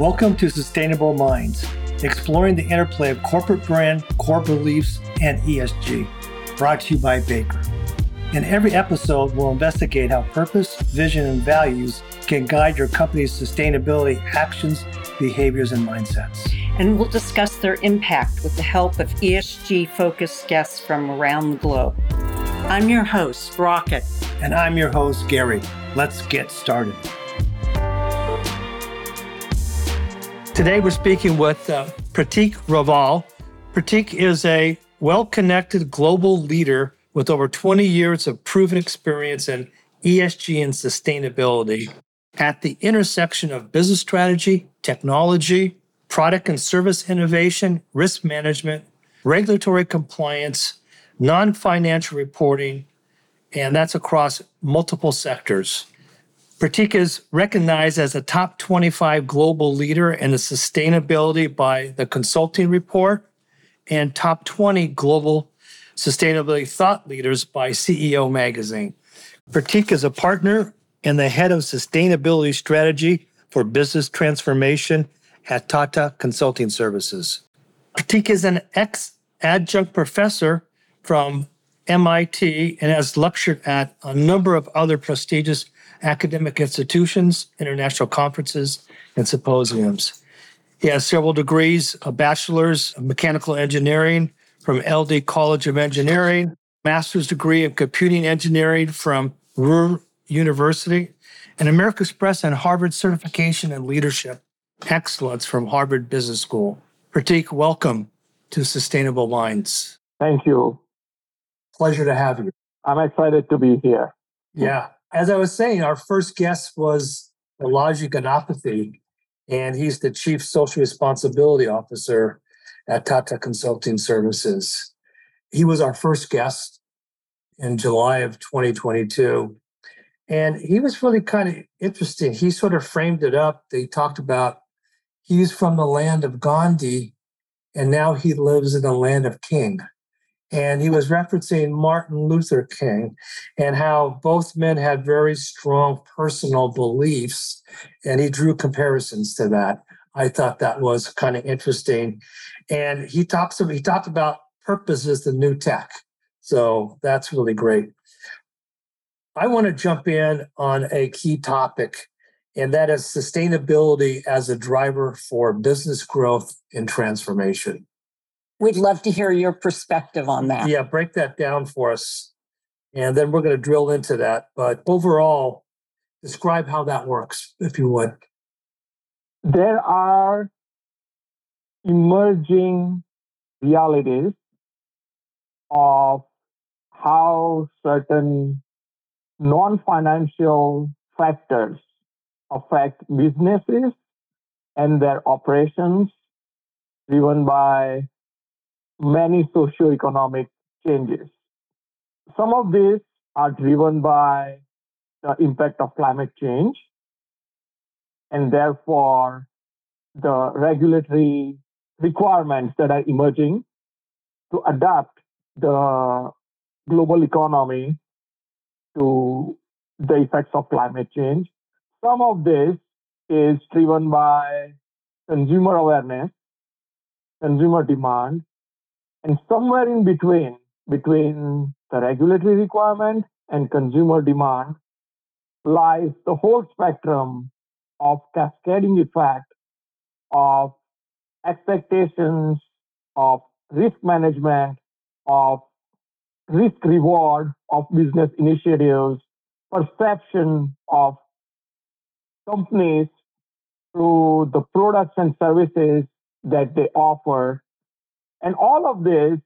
Welcome to Sustainable Minds, exploring the interplay of corporate brand, core beliefs, and ESG. Brought to you by Baker. In every episode, we'll investigate how purpose, vision, and values can guide your company's sustainability actions, behaviors, and mindsets. And we'll discuss their impact with the help of ESG focused guests from around the globe. I'm your host, Rocket. And I'm your host, Gary. Let's get started. Today we're speaking with uh, Pratik Raval. Pratik is a well connected global leader with over 20 years of proven experience in ESG and sustainability at the intersection of business strategy, technology, product and service innovation, risk management, regulatory compliance, non financial reporting, and that's across multiple sectors. Pratik is recognized as a top 25 global leader in the sustainability by the Consulting Report and top 20 global sustainability thought leaders by CEO Magazine. Pratik is a partner and the head of sustainability strategy for business transformation at Tata Consulting Services. Pratik is an ex adjunct professor from MIT and has lectured at a number of other prestigious academic institutions, international conferences, and symposiums. He has several degrees, a bachelor's of mechanical engineering from LD College of Engineering, master's degree in computing engineering from Ruhr University, and American Express and Harvard certification in leadership excellence from Harvard Business School. Pratik, welcome to Sustainable Minds. Thank you. Pleasure to have you. I'm excited to be here. Yeah. As I was saying, our first guest was Balaji Ganapathy, and he's the Chief Social Responsibility Officer at Tata Consulting Services. He was our first guest in July of 2022. And he was really kind of interesting. He sort of framed it up. They talked about he's from the land of Gandhi, and now he lives in the land of King and he was referencing Martin Luther King and how both men had very strong personal beliefs, and he drew comparisons to that. I thought that was kind of interesting, and he talks he talked about purpose is the new tech, so that's really great. I want to jump in on a key topic, and that is sustainability as a driver for business growth and transformation. We'd love to hear your perspective on that. Yeah, break that down for us. And then we're going to drill into that. But overall, describe how that works, if you would. There are emerging realities of how certain non financial factors affect businesses and their operations driven by many socioeconomic changes. Some of these are driven by the impact of climate change, and therefore the regulatory requirements that are emerging to adapt the global economy to the effects of climate change. Some of this is driven by consumer awareness, consumer demand, and somewhere in between, between the regulatory requirement and consumer demand, lies the whole spectrum of cascading effect of expectations of risk management, of risk reward of business initiatives, perception of companies through the products and services that they offer, and all of this,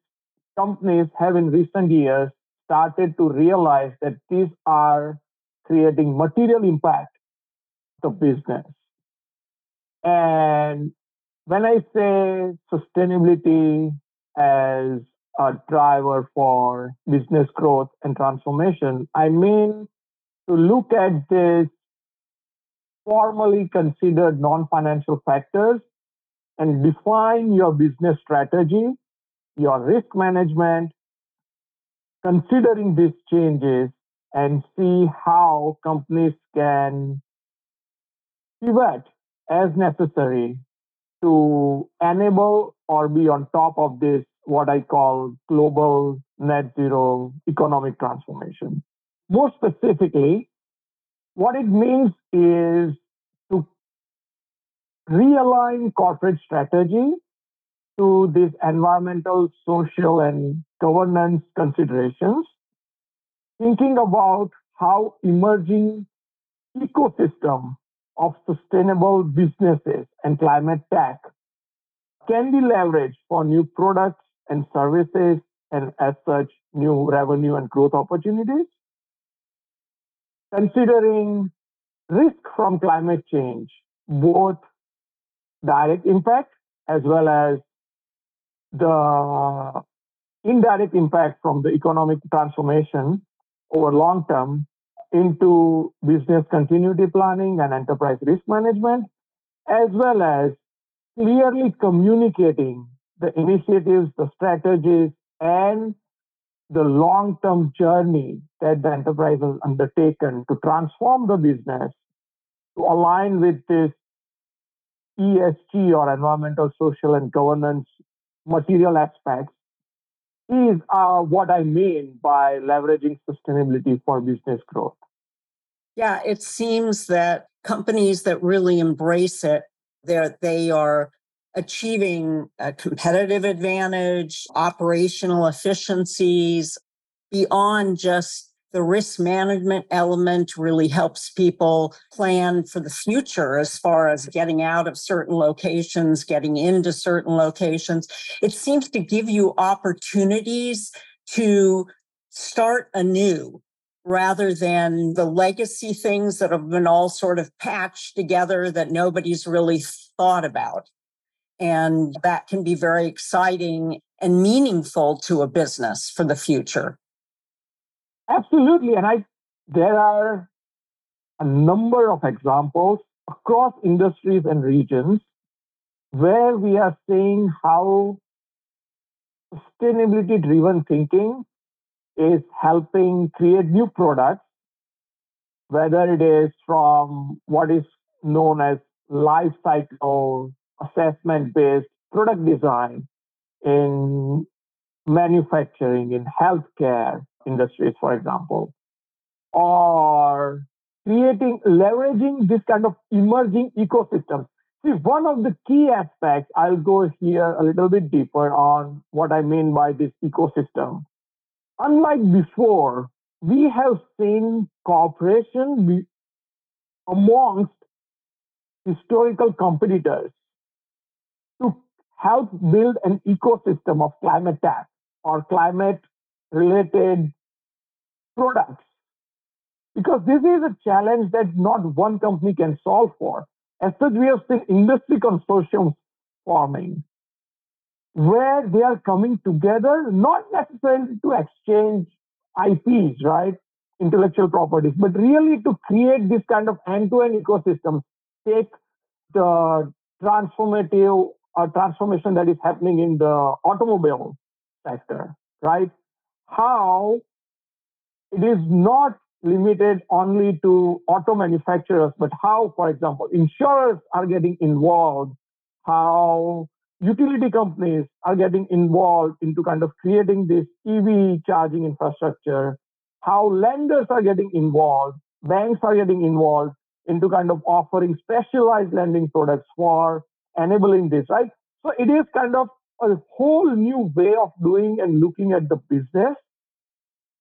companies have in recent years started to realize that these are creating material impact to business. And when I say sustainability as a driver for business growth and transformation, I mean to look at this formally considered non financial factors and define your business strategy, your risk management, considering these changes and see how companies can pivot as necessary to enable or be on top of this, what I call global net zero economic transformation. More specifically, what it means is realign corporate strategy to these environmental, social, and governance considerations, thinking about how emerging ecosystem of sustainable businesses and climate tech can be leveraged for new products and services and as such new revenue and growth opportunities. Considering risk from climate change both direct impact as well as the indirect impact from the economic transformation over long term into business continuity planning and enterprise risk management, as well as clearly communicating the initiatives, the strategies, and the long term journey that the enterprise has undertaken to transform the business to align with this ESG or environmental, social, and governance material aspects is uh, what I mean by leveraging sustainability for business growth. Yeah, it seems that companies that really embrace it, they are achieving a competitive advantage, operational efficiencies beyond just the risk management element really helps people plan for the future as far as getting out of certain locations, getting into certain locations. It seems to give you opportunities to start anew rather than the legacy things that have been all sort of patched together that nobody's really thought about. And that can be very exciting and meaningful to a business for the future. Absolutely. And I there are a number of examples across industries and regions where we are seeing how sustainability driven thinking is helping create new products, whether it is from what is known as life cycle assessment based product design in manufacturing, in healthcare industries, for example, or creating, leveraging this kind of emerging ecosystems. See, one of the key aspects, I'll go here a little bit deeper on what I mean by this ecosystem. Unlike before, we have seen cooperation amongst historical competitors to help build an ecosystem of climate tech or climate related products. Because this is a challenge that not one company can solve for. As such, we have seen industry consortiums forming where they are coming together, not necessarily to exchange IPs, right? Intellectual properties, but really to create this kind of end to end ecosystem. Take the transformative uh, transformation that is happening in the automobile sector, right? How it is not limited only to auto manufacturers, but how, for example, insurers are getting involved, how utility companies are getting involved into kind of creating this EV charging infrastructure, how lenders are getting involved, banks are getting involved into kind of offering specialized lending products for enabling this, right? So it is kind of a whole new way of doing and looking at the business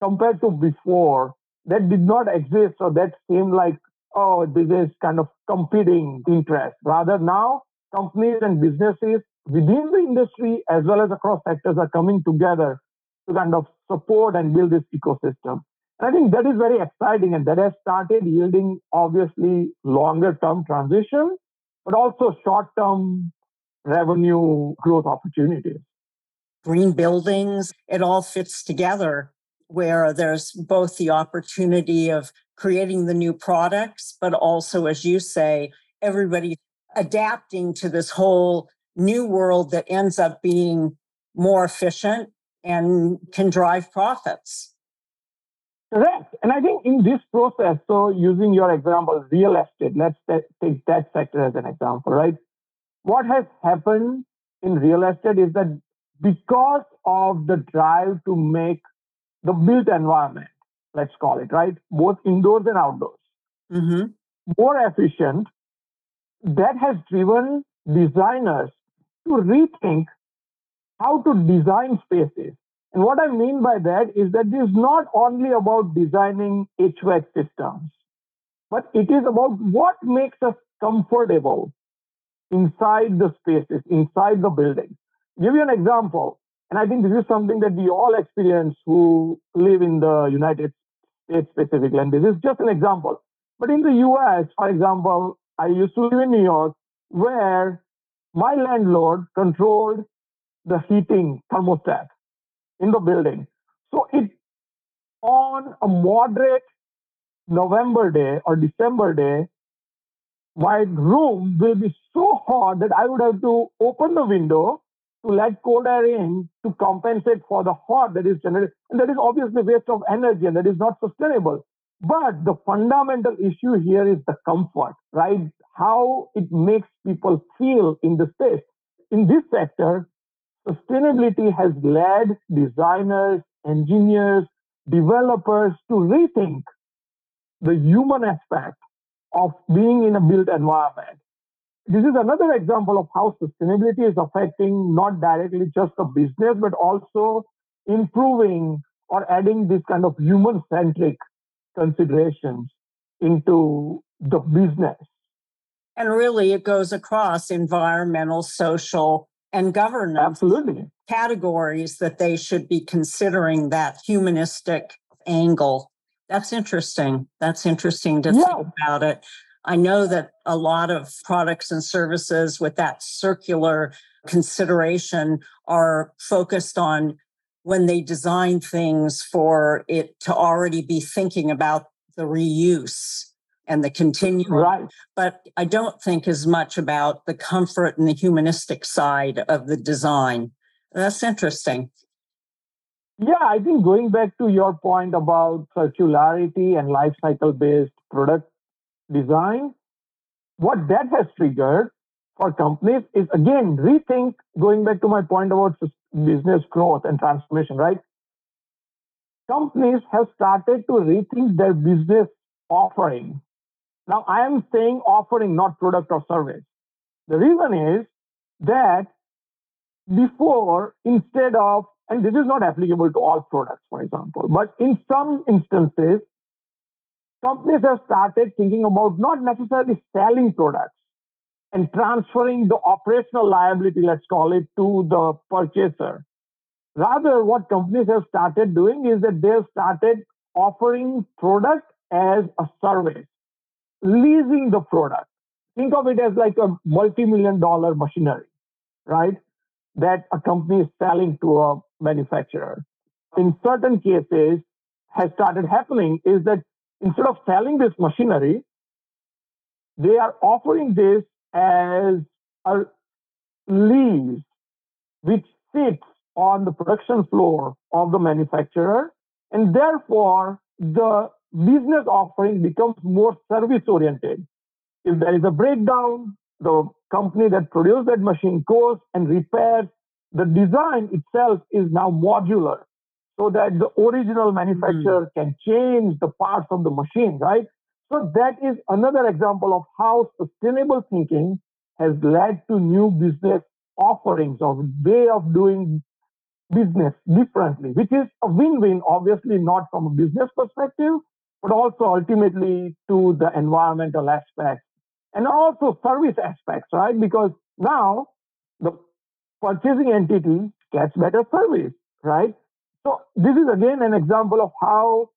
compared to before that did not exist or that seemed like, oh, this is kind of competing interest. Rather now, companies and businesses within the industry as well as across sectors are coming together to kind of support and build this ecosystem. And I think that is very exciting and that has started yielding obviously longer term transition, but also short term revenue growth opportunities. Green buildings, it all fits together where there's both the opportunity of creating the new products, but also, as you say, everybody adapting to this whole new world that ends up being more efficient and can drive profits. Correct. And I think in this process, so using your example, real estate, let's take that sector as an example, right? What has happened in real estate is that because of the drive to make the built environment, let's call it, right? Both indoors and outdoors, mm-hmm. more efficient, that has driven designers to rethink how to design spaces. And what I mean by that is that it is not only about designing HVAC systems, but it is about what makes us comfortable inside the spaces, inside the building. Give you an example, and I think this is something that we all experience who live in the United States specifically, and this is just an example. But in the US, for example, I used to live in New York, where my landlord controlled the heating thermostat in the building. So it on a moderate November day or December day, my room will be so hot that I would have to open the window to let cold air in to compensate for the hot that is generated. And that is obviously waste of energy and that is not sustainable. But the fundamental issue here is the comfort, right? How it makes people feel in the space. In this sector, sustainability has led designers, engineers, developers to rethink the human aspect of being in a built environment. This is another example of how sustainability is affecting not directly just the business, but also improving or adding this kind of human centric considerations into the business. And really, it goes across environmental, social, and governance Absolutely. categories that they should be considering that humanistic angle. That's interesting. That's interesting to yeah. think about it. I know that a lot of products and services with that circular consideration are focused on when they design things for it to already be thinking about the reuse and the continuum. Right. But I don't think as much about the comfort and the humanistic side of the design. That's interesting. Yeah, I think going back to your point about circularity and life cycle based product design, what that has triggered for companies is again rethink going back to my point about business growth and transformation, right? Companies have started to rethink their business offering now, I am saying offering, not product or service. The reason is that before, instead of, and this is not applicable to all products, for example, but in some instances, companies have started thinking about not necessarily selling products and transferring the operational liability, let's call it, to the purchaser. Rather, what companies have started doing is that they've started offering product as a service leasing the product. Think of it as like a multi-million dollar machinery, right? That a company is selling to a manufacturer. In certain cases, has started happening is that instead of selling this machinery, they are offering this as a lease, which sits on the production floor of the manufacturer, and therefore the business offering becomes more service oriented. If there is a breakdown, the company that produced that machine goes and repairs. The design itself is now modular so that the original manufacturer mm. can change the parts of the machine, right? So that is another example of how sustainable thinking has led to new business offerings or way of doing business differently, which is a win-win, obviously not from a business perspective, but also ultimately to the environmental aspects and also service aspects, right? Because now the purchasing entity gets better service, right? So this is again an example of how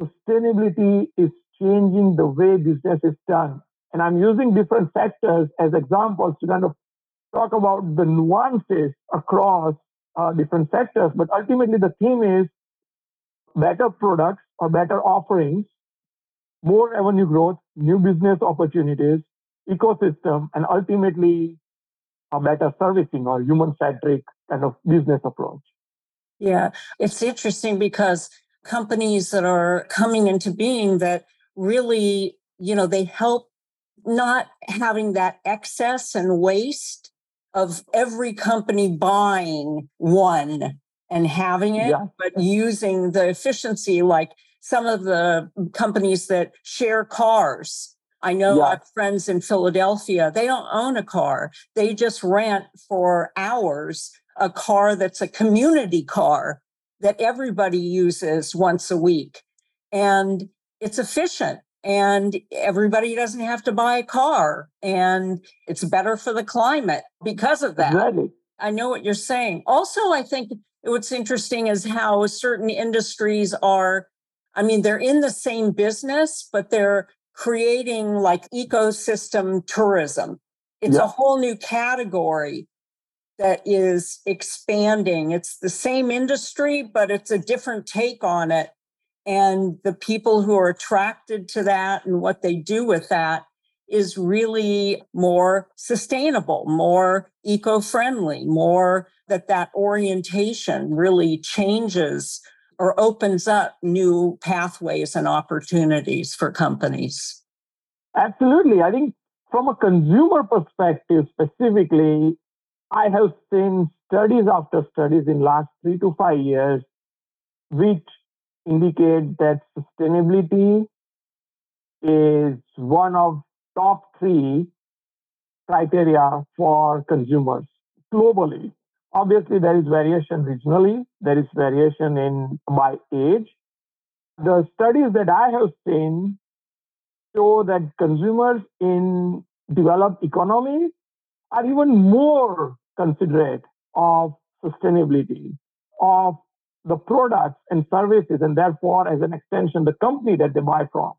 sustainability is changing the way business is done. And I'm using different sectors as examples to kind of talk about the nuances across uh, different sectors. But ultimately, the theme is better products or better offerings, more revenue growth, new business opportunities, ecosystem, and ultimately a better servicing or human centric kind of business approach. Yeah, it's interesting because companies that are coming into being that really, you know, they help not having that excess and waste of every company buying one and having it, Yeah. but using the efficiency like some of the companies that share cars. I know Yeah. I have friends in Philadelphia, they don't own a car. They just rent for hours a car that's a community car that everybody uses once a week. And it's efficient and everybody doesn't have to buy a car and it's better for the climate because of that. Exactly. I know what you're saying. Also, I think what's interesting is how certain industries are, I mean, they're in the same business, but they're creating like ecosystem tourism. It's Yeah. a whole new category that is expanding. It's the same industry, but it's a different take on it. And the people who are attracted to that and what they do with that is really more sustainable, more eco-friendly, more that that orientation really changes or opens up new pathways and opportunities for companies. Absolutely. I think from a consumer perspective specifically, I have seen studies after studies in last three to five years, which indicate that sustainability is one of top three criteria for consumers globally. Obviously, there is variation regionally, there is variation in by age. The studies that I have seen show that consumers in developed economies are even more considerate of sustainability, of the products and services, and therefore, as an extension, the company that they buy from,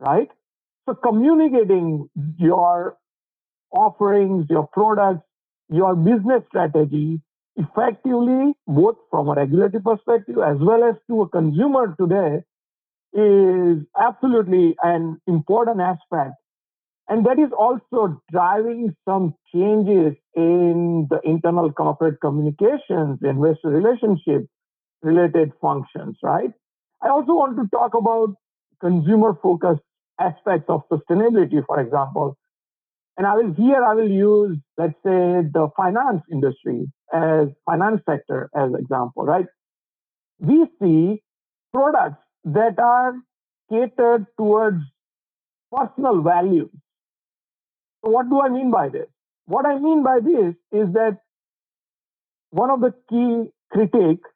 right? So, communicating your offerings, your products, your business strategy effectively, both from a regulatory perspective as well as to a consumer today, is absolutely an important aspect. And that is also driving some changes in the internal corporate communications, investor relationship related functions, right? I also want to talk about consumer focused aspects of sustainability, for example. And I will here I will use, let's say, the finance industry as finance sector as example, right? We see products that are catered towards personal values. What do I mean by this? What I mean by this is that one of the key critiques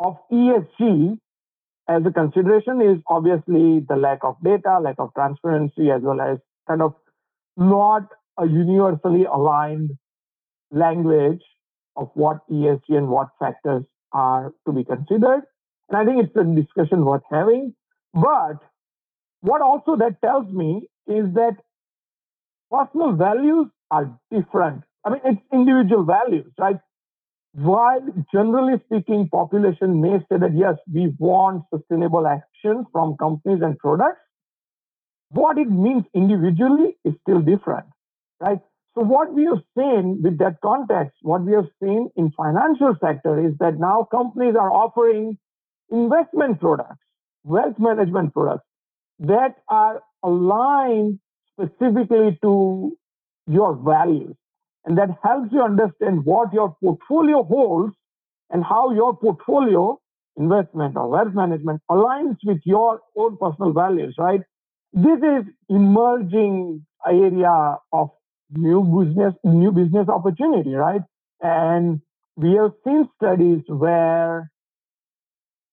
of ESG as a consideration is obviously the lack of data, lack of transparency, as well as kind of not a universally aligned language of what ESG and what factors are to be considered. And I think it's a discussion worth having. But what also that tells me is that personal values are different. I mean, it's individual values, right? While generally speaking, population may say that yes, we want sustainable action from companies and products, what it means individually is still different, right? So what we have seen with that context, what we have seen in financial sector is that now companies are offering investment products, wealth management products that are aligned specifically to your values. And that helps you understand what your portfolio holds and how your portfolio investment or wealth management aligns with your own personal values, right? This is emerging area of new business, new business opportunity, right? And we have seen studies where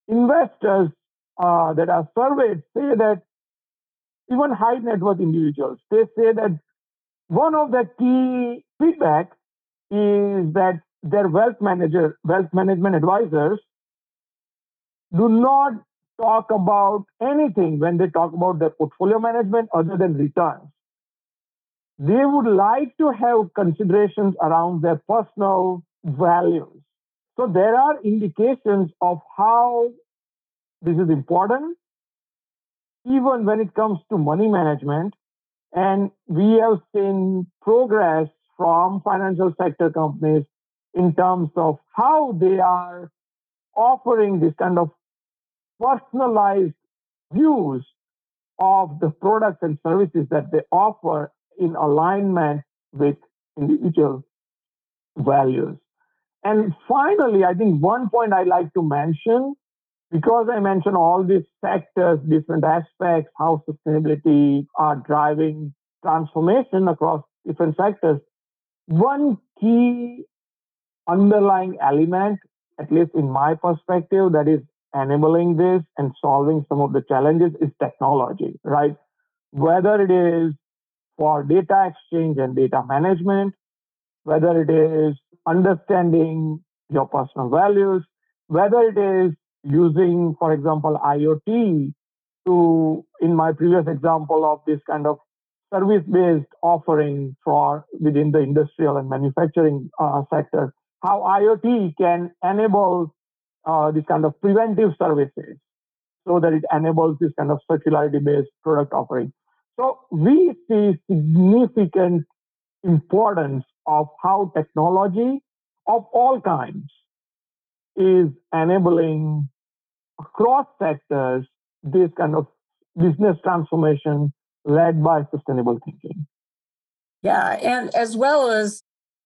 investors uh, that are surveyed say that even high net worth individuals, they say that one of the key feedback is that their wealth manager, wealth management advisors do not talk about anything when they talk about their portfolio management other than returns. They would like to have considerations around their personal values. So there are indications of how this is important, even when it comes to money management. And we have seen progress from financial sector companies in terms of how they are offering this kind of personalized views of the products and services that they offer in alignment with individual values. And finally, I think one point I like to mention, because I mentioned all these factors, different aspects, how sustainability are driving transformation across different sectors, one key underlying element, at least in my perspective, that is enabling this and solving some of the challenges is technology, right? Whether it is for data exchange and data management, whether it is understanding your personal values, whether it is using, for example, IoT to, in my previous example of this kind of service-based offering for within the industrial and manufacturing uh, sector, how IoT can enable uh, this kind of preventive services so that it enables this kind of circularity-based product offering. So we see significant importance of how technology of all kinds is enabling across sectors this kind of business transformation led by sustainable thinking. Yeah, and as well as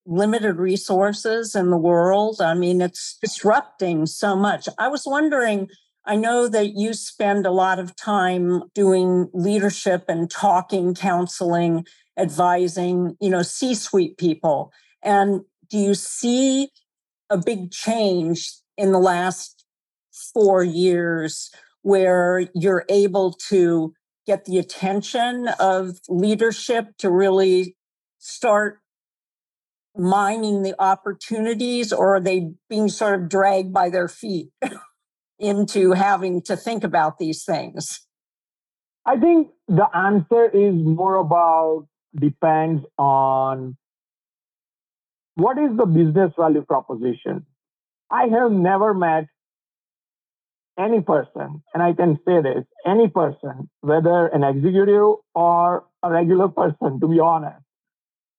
limited resources in the world. I mean, it's disrupting so much. I was wondering, I know that you spend a lot of time doing leadership and talking, counseling, advising, you know, C suite people. And do you see a big change in the last four years where you're able to get the attention of leadership to really start mining the opportunities or are they being sort of dragged by their feet into having to think about these things? I think the answer is more about depends on what is the business value proposition. I have never met any person, and I can say this any person, whether an executive or a regular person, to be honest,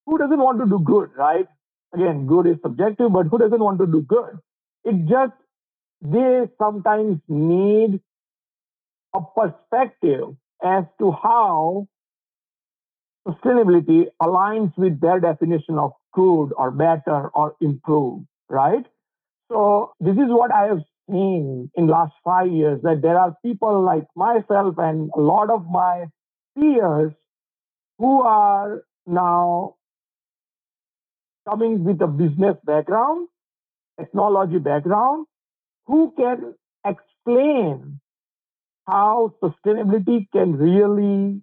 who doesn't want to do good, right? Again, good is subjective, but who doesn't want to do good? It just, they sometimes need a perspective as to how sustainability aligns with their definition of good or better or improve, right? So this is what I have seen in last five years that there are people like myself and a lot of my peers who are now coming with a business background, technology background, who can explain how sustainability can really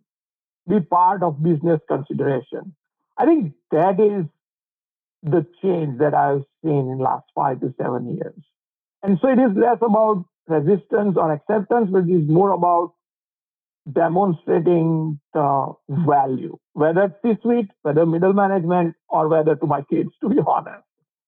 be part of business consideration. I think that is the change that I've seen in last five to seven years. And so it is less about resistance or acceptance, but it is more about demonstrating the value, whether it's C-suite, whether middle management, or whether to my kids, to be honest.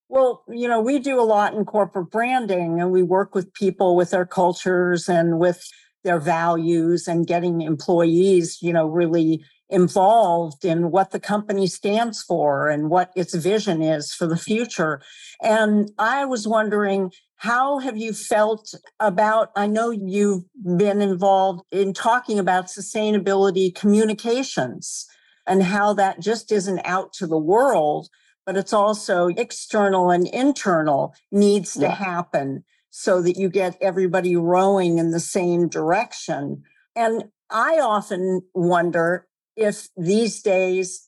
Well, you know, we do a lot in corporate branding and we work with people with their cultures and with their values and getting employees, you know, really involved in what the company stands for and what its vision is for the future. And I was wondering, how have you felt about? I know you've been involved in talking about sustainability communications and how that just isn't out to the world, but it's also external and internal needs to happen so that you get everybody rowing in the same direction. And I often wonder if these days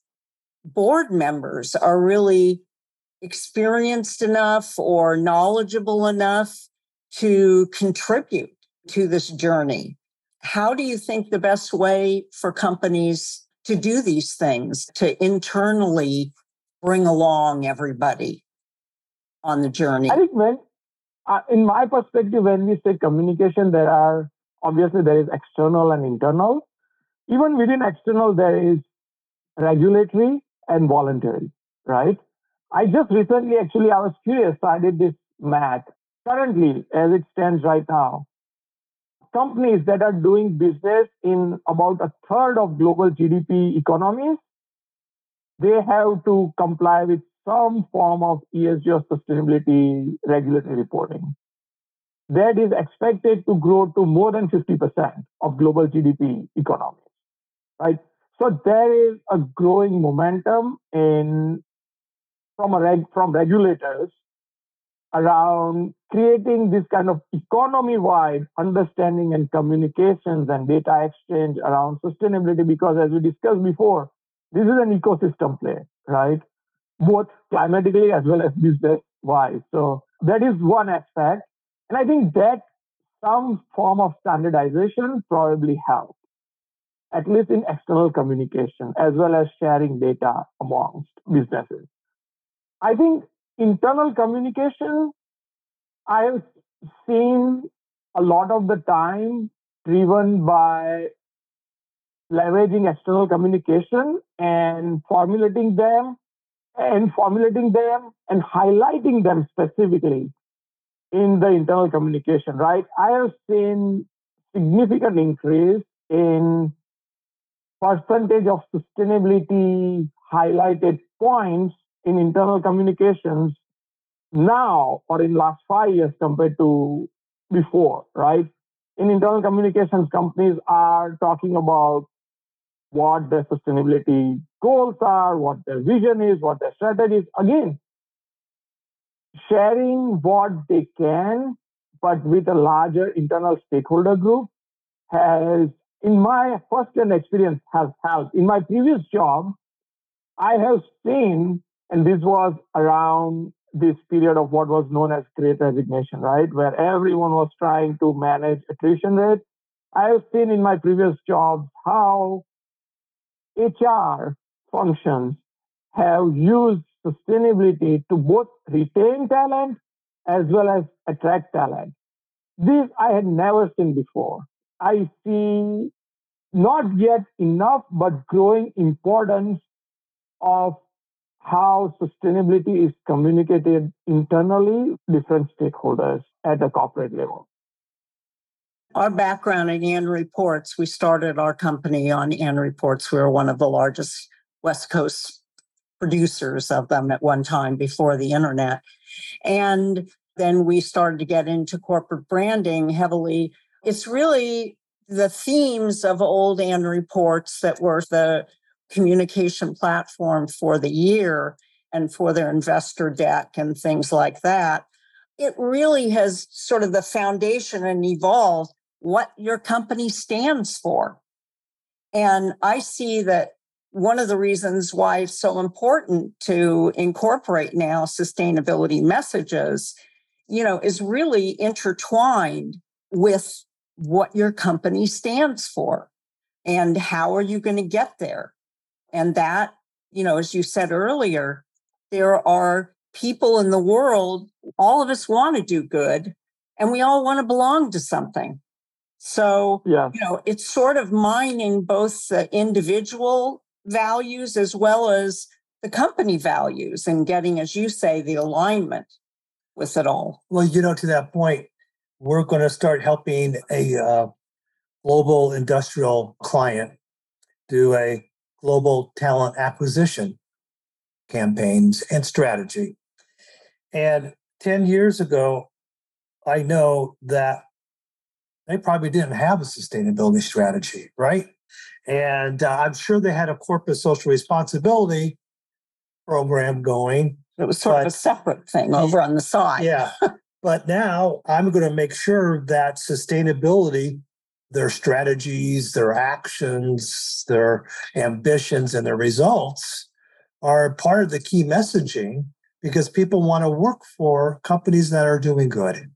board members are really experienced enough or knowledgeable enough to contribute to this journey. How do you think the best way for companies to do these things, to internally bring along everybody on the journey? I think when, uh, in my perspective, when we say communication, there are obviously there is external and internal. Even within external, there is regulatory and voluntary, right? I just recently, actually, I was curious. So I did this math. Currently, as it stands right now, companies that are doing business in about a third of global GDP economies, they have to comply with some form of ESG or sustainability regulatory reporting. that is expected to grow to more than 50% of global GDP economies, right? So there is a growing momentum in from reg, from regulators around creating this kind of economy-wide understanding and communications and data exchange around sustainability because as we discussed before, this is an ecosystem play, right? Both climatically as well as business-wise. So that is one aspect. And I think that some form of standardization probably helps, at least in external communication, as well as sharing data amongst businesses. I think internal communication, I've seen a lot of the time driven by leveraging external communication and formulating them and formulating them and highlighting them specifically in the internal communication, right? I have seen significant increase in percentage of sustainability highlighted points in internal communications now or in last five years compared to before, right? In internal communications, companies are talking about what their sustainability goals are, what their vision is, what their strategy is. Again, sharing what they can, but with a larger internal stakeholder group has, in my first-hand experience, has helped. In my previous job, I have seen, and this was around this period of what was known as great resignation, right? Where everyone was trying to manage attrition rate. I have seen in my previous jobs how HR functions have used sustainability to both retain talent as well as attract talent. This I had never seen before. I see not yet enough, but growing importance of how sustainability is communicated internally, different stakeholders at the corporate level. Our background in annual reports, we started our company on annual reports. We were one of the largest West Coast producers of them at one time before the internet. And then we started to get into corporate branding heavily. It's really the themes of old annual reports that were the communication platform for the year and for their investor deck and things like that. It really has sort of the foundation and evolved what your company stands for. And I see that one of the reasons why it's so important to incorporate now sustainability messages, you know, is really intertwined with what your company stands for and how are you going to get there. And that, you know, as you said earlier, there are people in the world, all of us want to do good and we all want to belong to something. So, yeah. you know, it's sort of mining both the individual values as well as the company values and getting, as you say, the alignment with it all. Well, you know, to that point, we're going to start helping a uh, global industrial client do a global talent acquisition campaigns and strategy. And 10 years ago, I know that they probably didn't have a sustainability strategy, right? And uh, I'm sure they had a corporate social responsibility program going. It was sort but, of a separate thing over on the side. Yeah. but now I'm going to make sure that sustainability, their strategies, their actions, their ambitions, and their results are part of the key messaging because people want to work for companies that are doing good.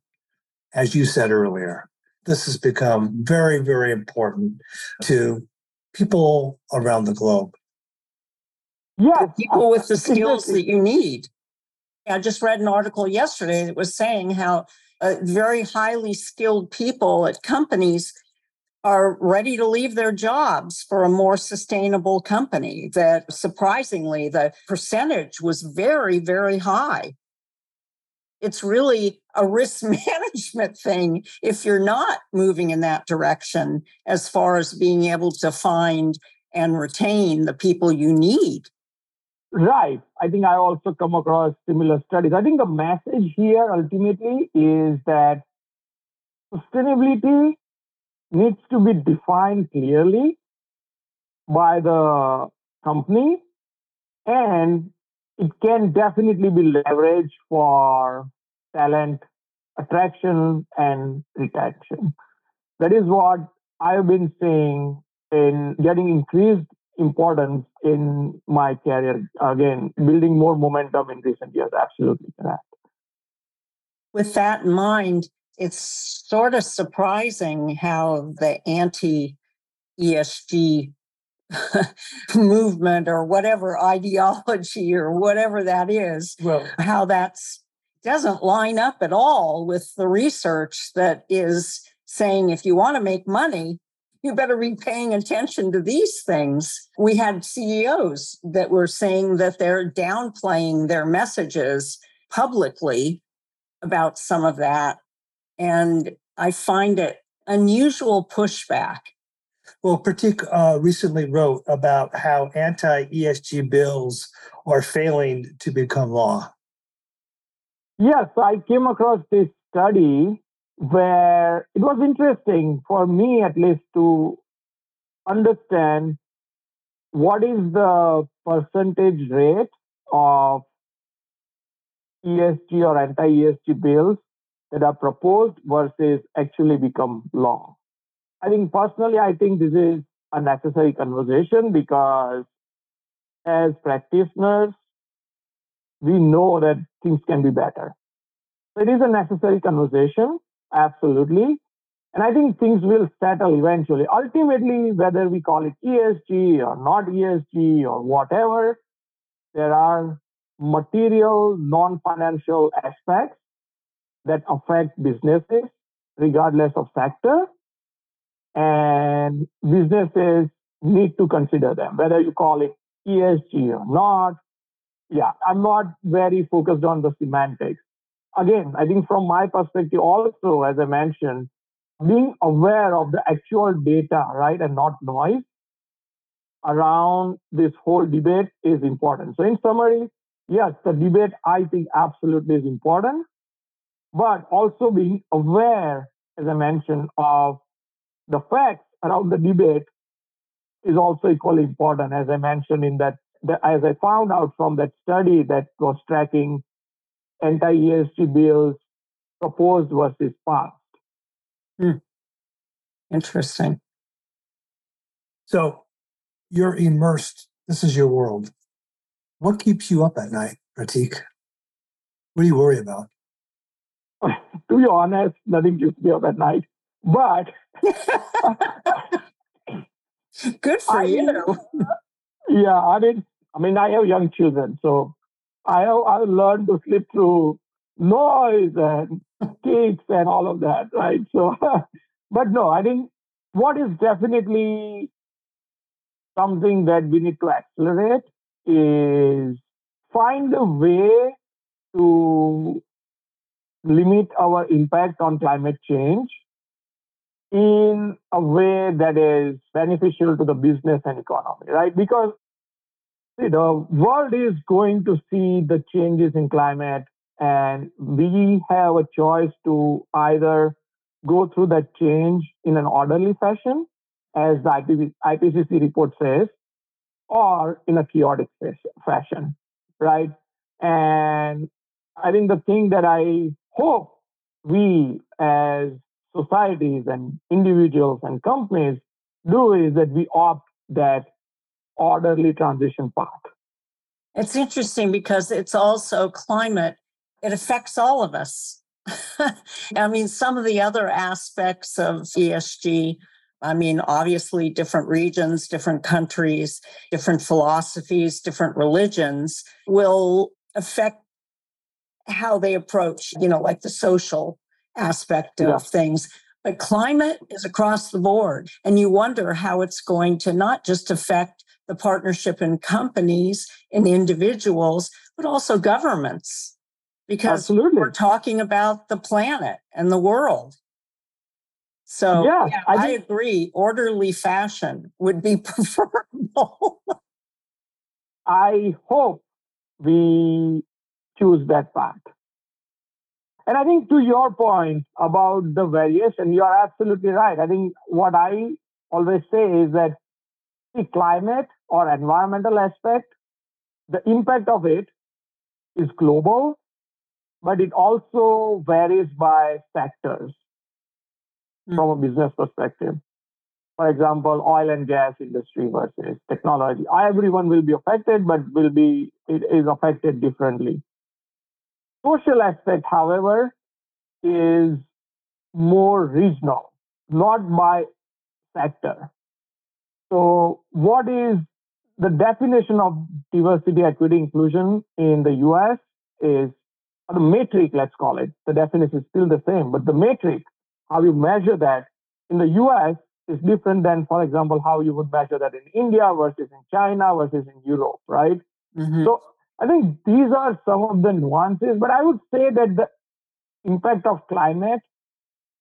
As you said earlier, this has become very, very important to people around the globe. Yeah, people with the skills that you need. I just read an article yesterday that was saying how uh, very highly skilled people at companies are ready to leave their jobs for a more sustainable company. That surprisingly, the percentage was very, very high it's really a risk management thing if you're not moving in that direction as far as being able to find and retain the people you need. Right. I think I also come across similar studies. I think the message here ultimately is that sustainability needs to be defined clearly by the company and it can definitely be leveraged for talent attraction and retention. That is what I've been seeing in getting increased importance in my career. Again, building more momentum in recent years. Absolutely correct. With that in mind, it's sort of surprising how the anti ESG movement or whatever ideology or whatever that is, well, how that's doesn't line up at all with the research that is saying if you want to make money, you better be paying attention to these things. We had CEOs that were saying that they're downplaying their messages publicly about some of that. And I find it unusual pushback. Well, Pratik uh, recently wrote about how anti ESG bills are failing to become law. Yes, I came across this study where it was interesting for me, at least, to understand what is the percentage rate of ESG or anti ESG bills that are proposed versus actually become law. I think personally, I think this is a necessary conversation because as practitioners, we know that things can be better. It is a necessary conversation, absolutely. And I think things will settle eventually. Ultimately, whether we call it ESG or not ESG or whatever, there are material, non financial aspects that affect businesses, regardless of sector. And businesses need to consider them, whether you call it ESG or not. Yeah, I'm not very focused on the semantics. Again, I think from my perspective, also, as I mentioned, being aware of the actual data, right, and not noise around this whole debate is important. So, in summary, yes, the debate I think absolutely is important, but also being aware, as I mentioned, of the facts around the debate is also equally important, as I mentioned in that, as I found out from that study that was tracking anti-ESG bills proposed versus passed. Hmm. Interesting. So you're immersed. This is your world. What keeps you up at night, Pratik? What do you worry about? to be honest, nothing keeps me up at night. But good for I, you. yeah, I mean, I mean, I have young children, so I have I learned to sleep through noise and kids and all of that, right? So, but no, I think what is definitely something that we need to accelerate is find a way to limit our impact on climate change in a way that is beneficial to the business and economy, right? Because see, the world is going to see the changes in climate, and we have a choice to either go through that change in an orderly fashion, as the IPCC report says, or in a chaotic fashion, right? And I think the thing that I hope we as societies and individuals and companies do is that we opt that orderly transition path. It's interesting because it's also climate, it affects all of us. I mean, some of the other aspects of ESG, I mean, obviously, different regions, different countries, different philosophies, different religions will affect how they approach, you know, like the social aspect of yeah. things. But climate is across the board. And you wonder how it's going to not just affect the partnership in companies and individuals, but also governments. Because Absolutely. we're talking about the planet and the world. So yeah, yeah I, I agree. Orderly fashion would be preferable. I hope we choose that path. And I think to your point about the variation, you are absolutely right. I think what I always say is that the climate or environmental aspect, the impact of it is global, but it also varies by sectors mm. from a business perspective. For example, oil and gas industry versus technology. Everyone will be affected, but will be it is affected differently. Social aspect, however, is more regional, not by sector. So, what is the definition of diversity, equity, inclusion in the US is the metric, let's call it. The definition is still the same, but the metric, how you measure that in the US is different than, for example, how you would measure that in India versus in China versus in Europe, right? Mm-hmm. So I think these are some of the nuances, but I would say that the impact of climate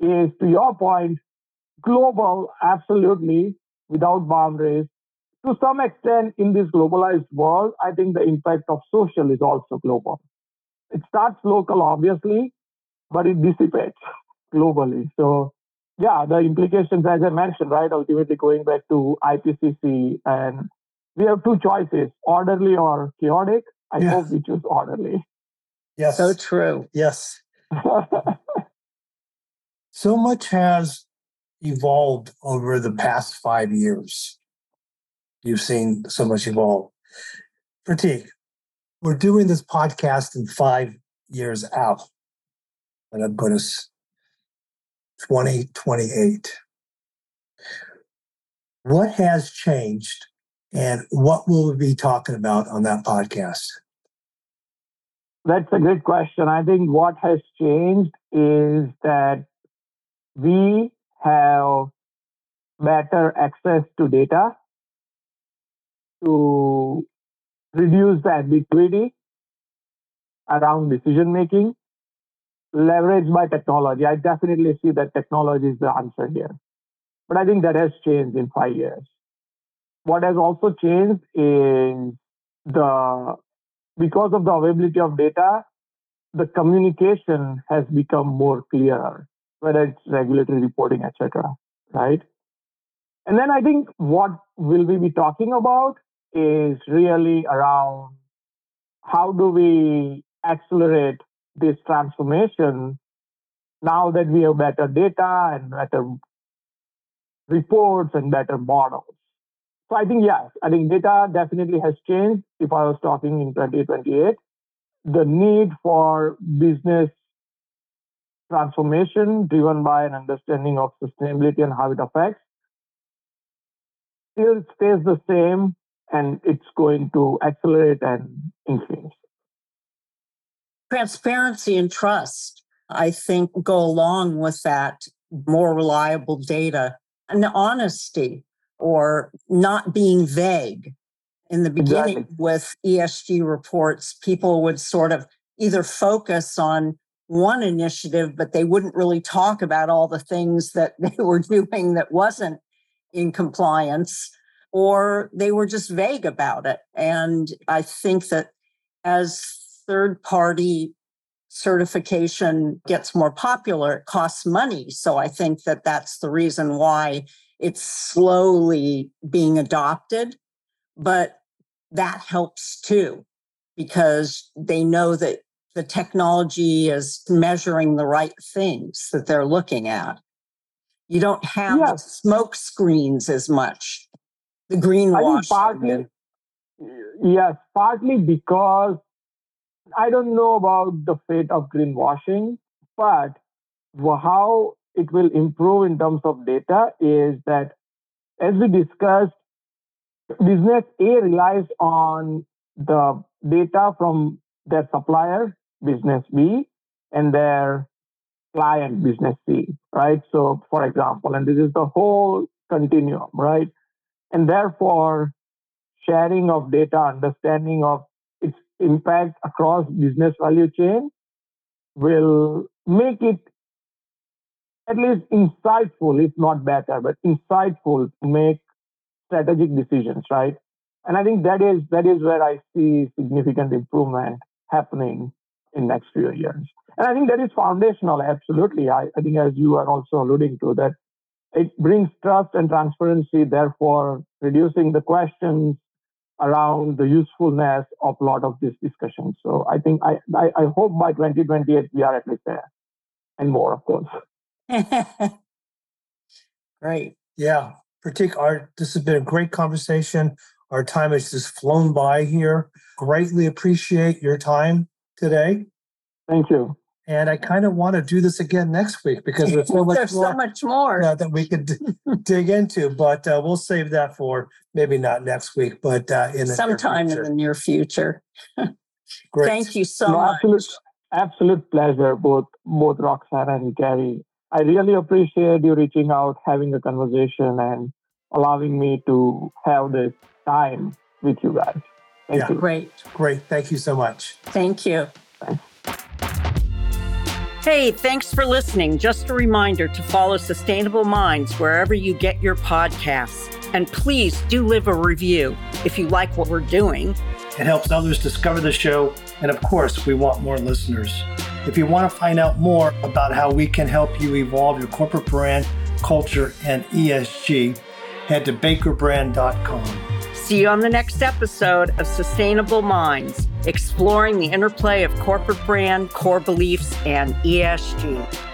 is, to your point, global, absolutely, without boundaries. To some extent, in this globalized world, I think the impact of social is also global. It starts local, obviously, but it dissipates globally. So, yeah, the implications, as I mentioned, right, ultimately going back to IPCC, and we have two choices orderly or chaotic. I yes. hope we choose orderly. Yes. So true. Yes. so much has evolved over the past five years. You've seen so much evolve. Pratik, we're doing this podcast in five years out. And I'm going to 2028. What has changed and what will we be talking about on that podcast? That's a great question. I think what has changed is that we have better access to data to reduce the ambiguity around decision making, leveraged by technology. I definitely see that technology is the answer here. But I think that has changed in five years. What has also changed is the because of the availability of data, the communication has become more clearer, whether it's regulatory reporting, etc. Right? And then I think what will we be talking about is really around how do we accelerate this transformation now that we have better data and better reports and better models. So I think, yes, I think data definitely has changed. If I was talking in 2028, the need for business transformation driven by an understanding of sustainability and how it affects still stays the same and it's going to accelerate and increase. Transparency and trust, I think, go along with that more reliable data and honesty or not being vague. In the beginning exactly. with ESG reports, people would sort of either focus on one initiative, but they wouldn't really talk about all the things that they were doing that wasn't in compliance, or they were just vague about it. And I think that as third party certification gets more popular, it costs money. So I think that that's the reason why it's slowly being adopted, but that helps too because they know that the technology is measuring the right things that they're looking at. You don't have yeah. the smoke screens as much, the greenwashing. partly, yes, partly because I don't know about the fate of greenwashing, but how it will improve in terms of data is that, as we discussed, business A relies on the data from their supplier, business B, and their client, business C, right? So, for example, and this is the whole continuum, right? And therefore, sharing of data, understanding of its impact across business value chain will make it at least insightful, if not better, but insightful to make strategic decisions, right? And I think that is that is where I see significant improvement happening in next few years. And I think that is foundational, absolutely. I, I think as you are also alluding to that it brings trust and transparency, therefore reducing the questions around the usefulness of a lot of these discussions. So I think I, I, I hope by 2028 we are at least there and more, of course. Great. Yeah, Pratik, our, this has been a great conversation. Our time has just flown by here. Greatly appreciate your time today. Thank you. And I kind of want to do this again next week because there's so much There's more so much more. uh, that we could d- dig into, but uh, we'll save that for maybe not next week, but uh, in the near Sometime in the near future. Great. Thank you so No, much. absolute, absolute pleasure, both both Roxanne and Gary. I really appreciate you reaching out, having a conversation, and allowing me to have this time with you guys. Thank Yeah. you. Great. Great. Thank you so much. Thank you. Hey, thanks for listening. Just a reminder to follow Sustainable Minds wherever you get your podcasts. And please do leave a review if you like what we're doing. It helps others discover the show. And of course, we want more listeners. If you want to find out more about how we can help you evolve your corporate brand, culture, and ESG, head to bakerbrand.com. See you on the next episode of Sustainable Minds, exploring the interplay of corporate brand, core beliefs, and ESG.